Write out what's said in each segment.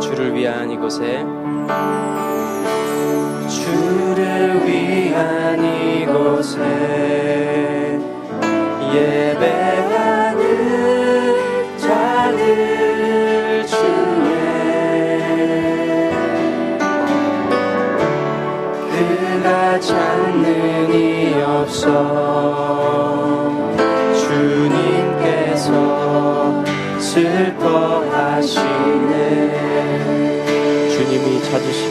주를 위한 이곳에. 주를 위한 이곳에. 예배하는 자들 중에. 그가 찾는 이 없어. 주님께서 슬퍼하시 touches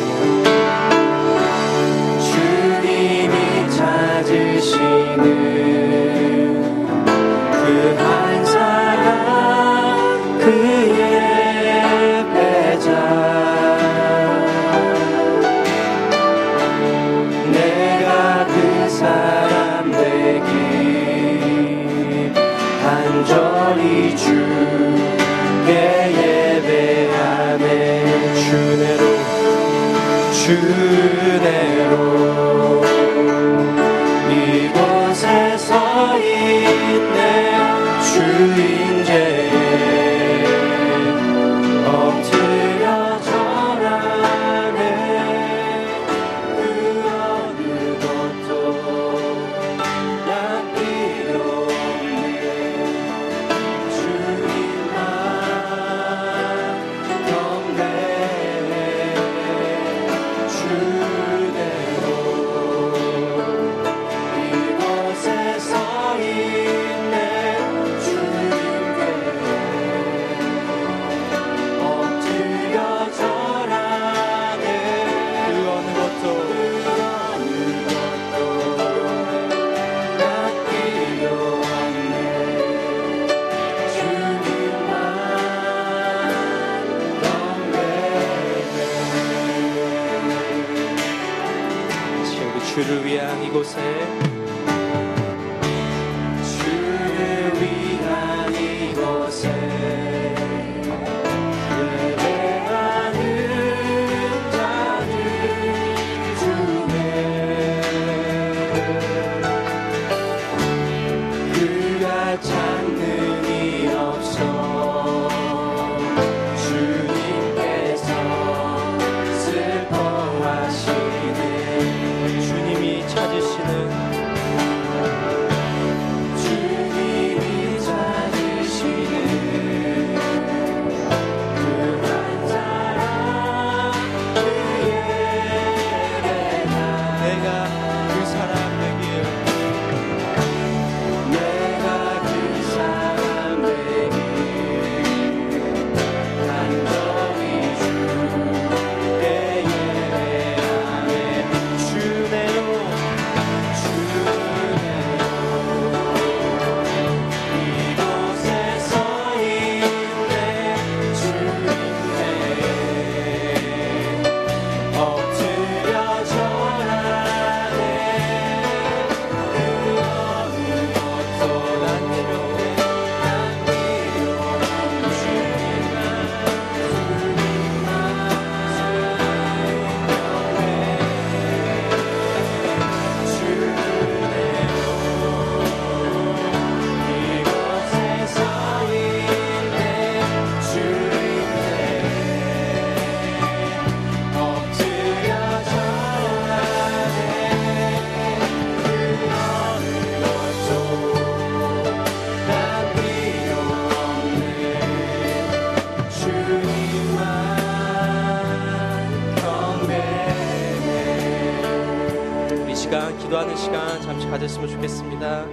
받으시면 좋겠습니다.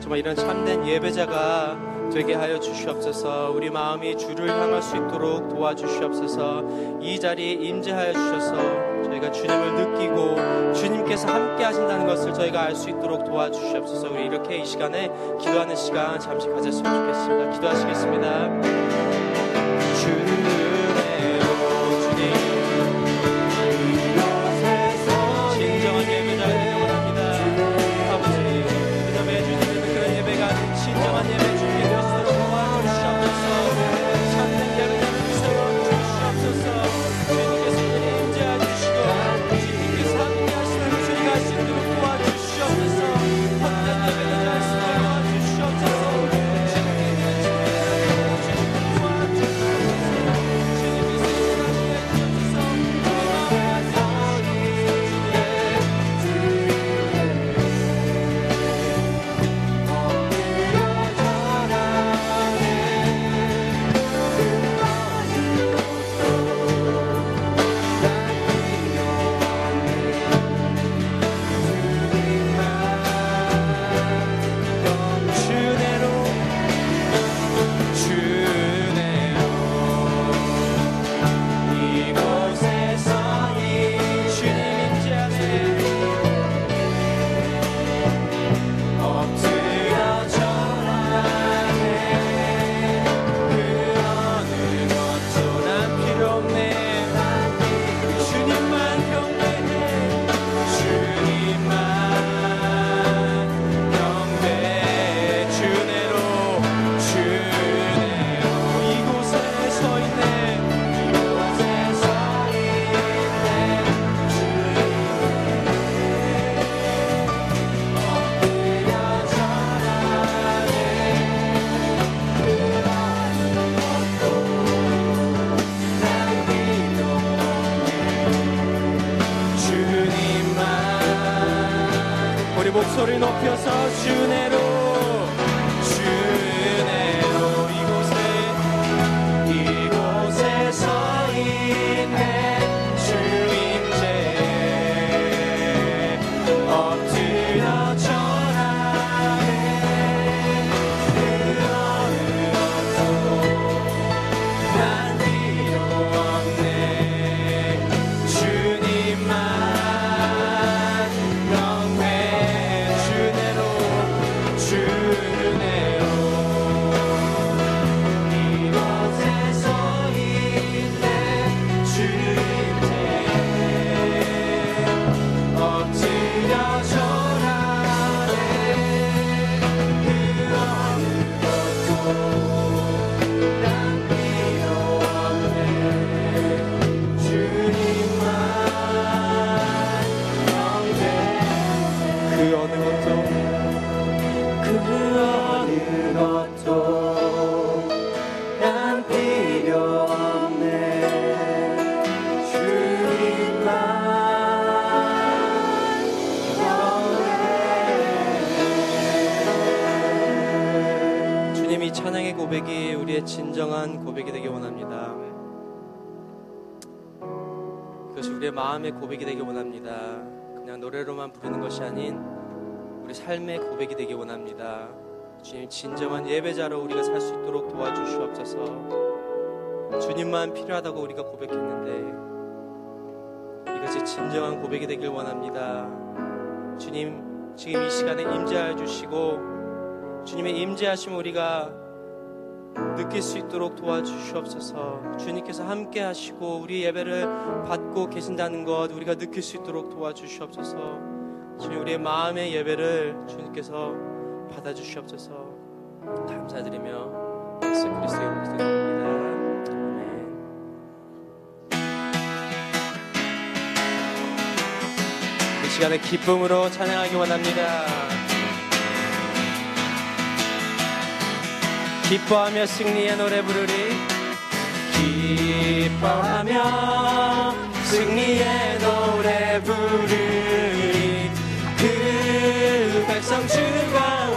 정말 이런 참된 예배자가 되게 하여 주시옵소서. 우리 마음이 주를 향할 수 있도록 도와주시옵소서. 이 자리에 임재하여 주셔서 저희가 주님을 느끼고 주님께서 함께 하신다는 것을 저희가 알 수 있도록 도와주시옵소서. 우리 이렇게 이 시간에 기도하는 시간 잠시 가졌으면 좋겠습니다. 기도하시겠습니다. 소리 높여서 주내로 주 진정한 고백이 되기 원합니다. 그것이 우리의 마음의 고백이 되기 원합니다. 그냥 노래로만 부르는 것이 아닌 우리 삶의 고백이 되기 원합니다. 주님 진정한 예배자로 우리가 살 수 있도록 도와주시옵소서. 주님만 필요하다고 우리가 고백했는데 이것이 진정한 고백이 되길 원합니다. 주님 지금 이 시간에 임재하여 주시고 주님의 임재하심 우리가 느낄 수 있도록 도와주시옵소서. 주님께서 함께 하시고 우리 예배를 받고 계신다는 것 우리가 느낄 수 있도록 도와주시옵소서. 주님 우리의 마음의 예배를 주님께서 받아주시옵소서. 감사드리며 예수 그리스도의 목소리입니다. 아멘. 이 시간에 기쁨으로 찬양하기 원합니다. 기뻐하며 승리의 노래 부르리. 기뻐하며 승리의 노래 부르리. 그 백성 주가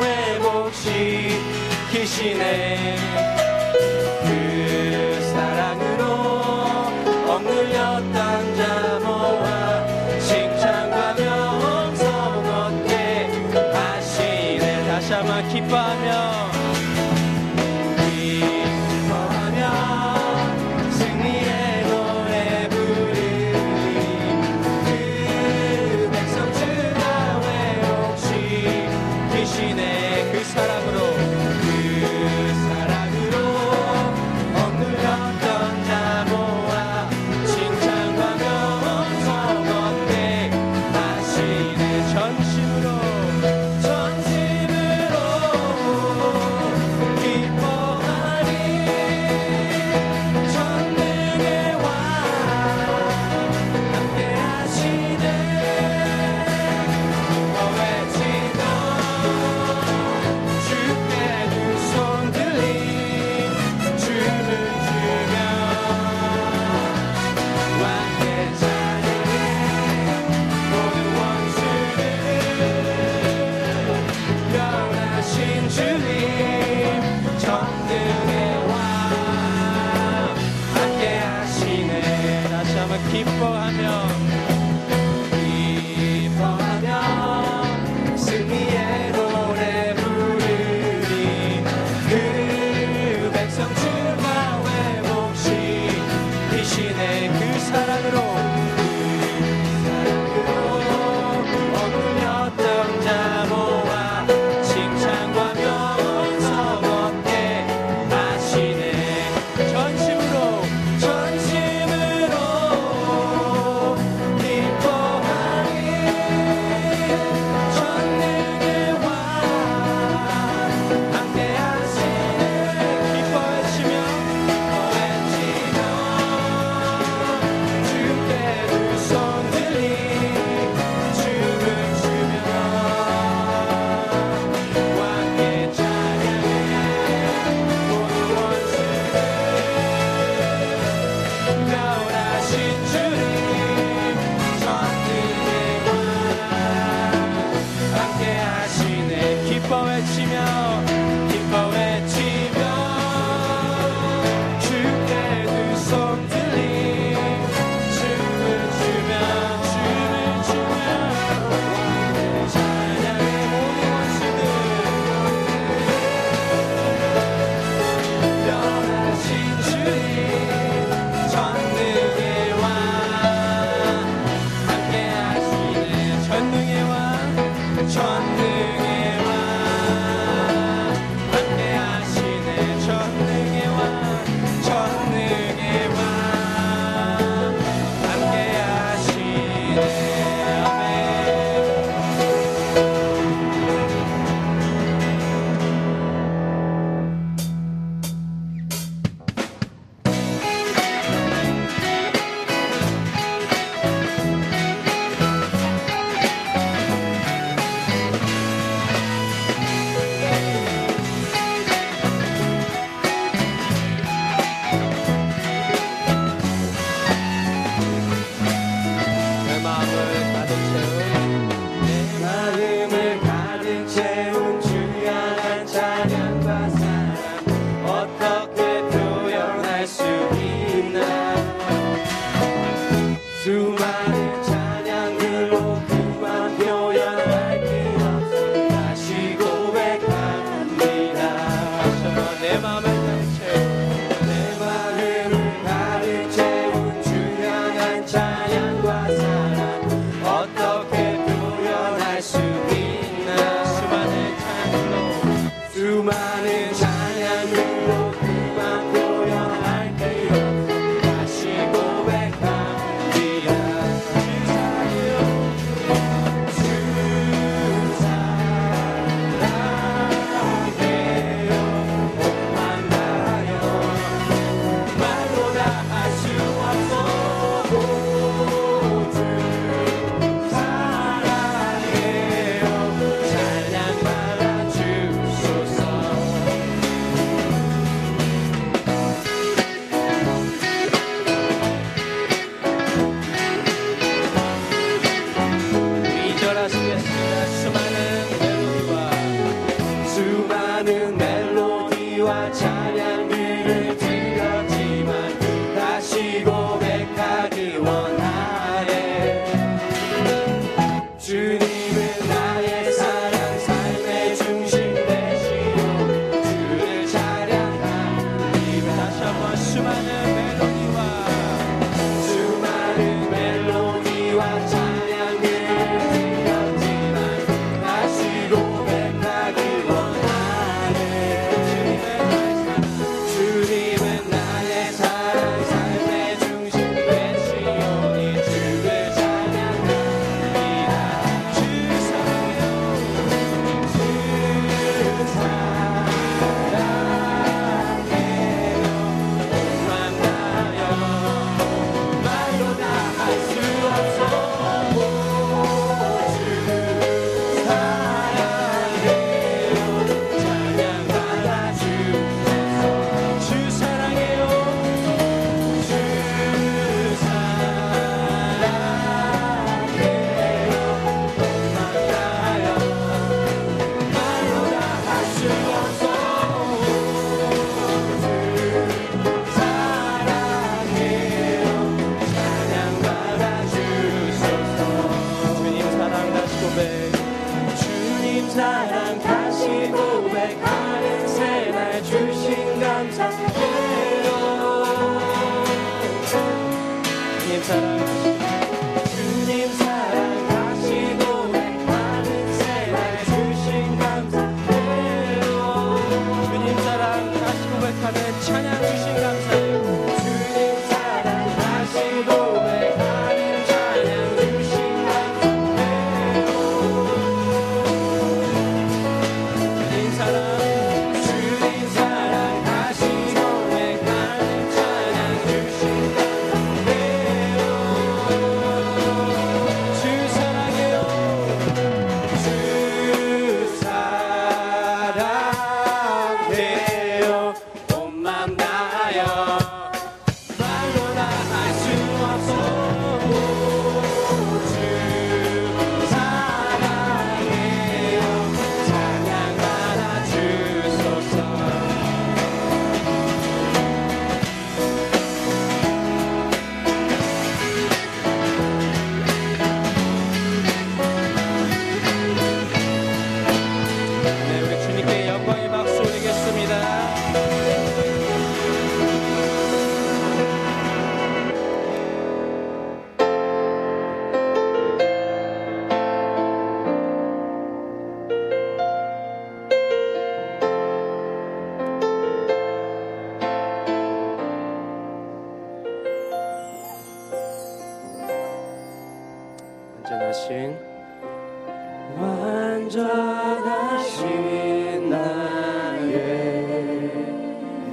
회복시키시네 회복시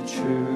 주그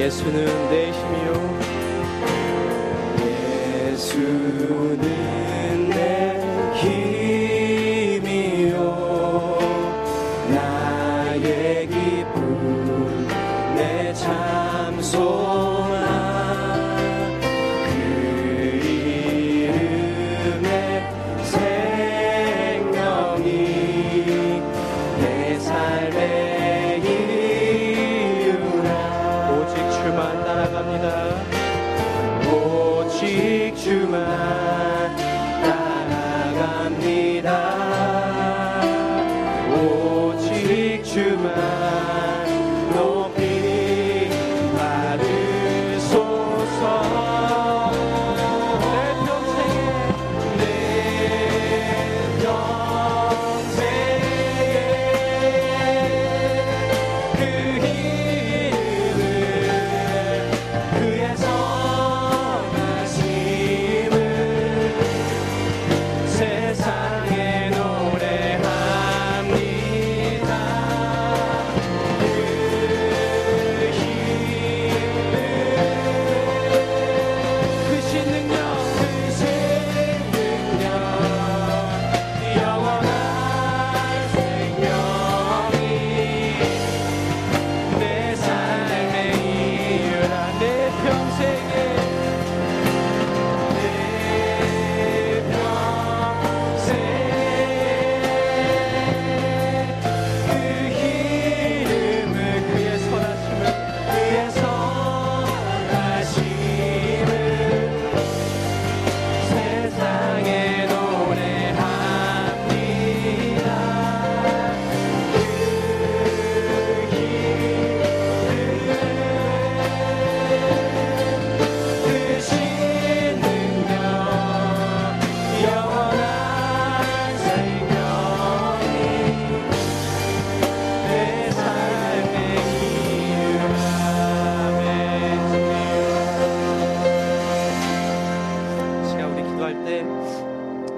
예수는 내 힘이요. 예수는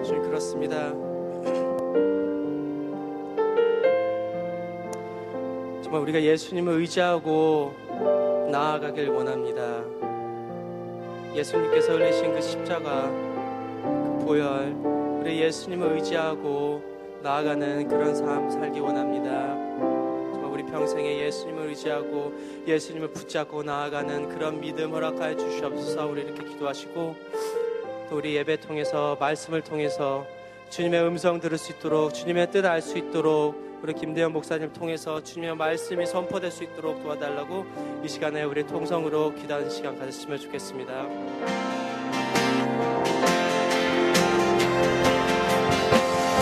주님 그렇습니다. 정말 우리가 예수님을 의지하고 나아가길 원합니다. 예수님께서 흘리신 그 십자가 그 보혈 우리 예수님을 의지하고 나아가는 그런 삶 살기 원합니다. 우리 평생에 예수님을 의지하고 예수님을 붙잡고 나아가는 그런 믿음 허락하여 주시옵소서. 우리 이렇게 기도하시고 또 우리 예배 통해서 말씀을 통해서 주님의 음성 들을 수 있도록 주님의 뜻 알 수 있도록 우리 김대현 목사님 통해서 주님의 말씀이 선포될 수 있도록 도와달라고 이 시간에 우리 통성으로 기도하는 시간 가졌으면 좋겠습니다.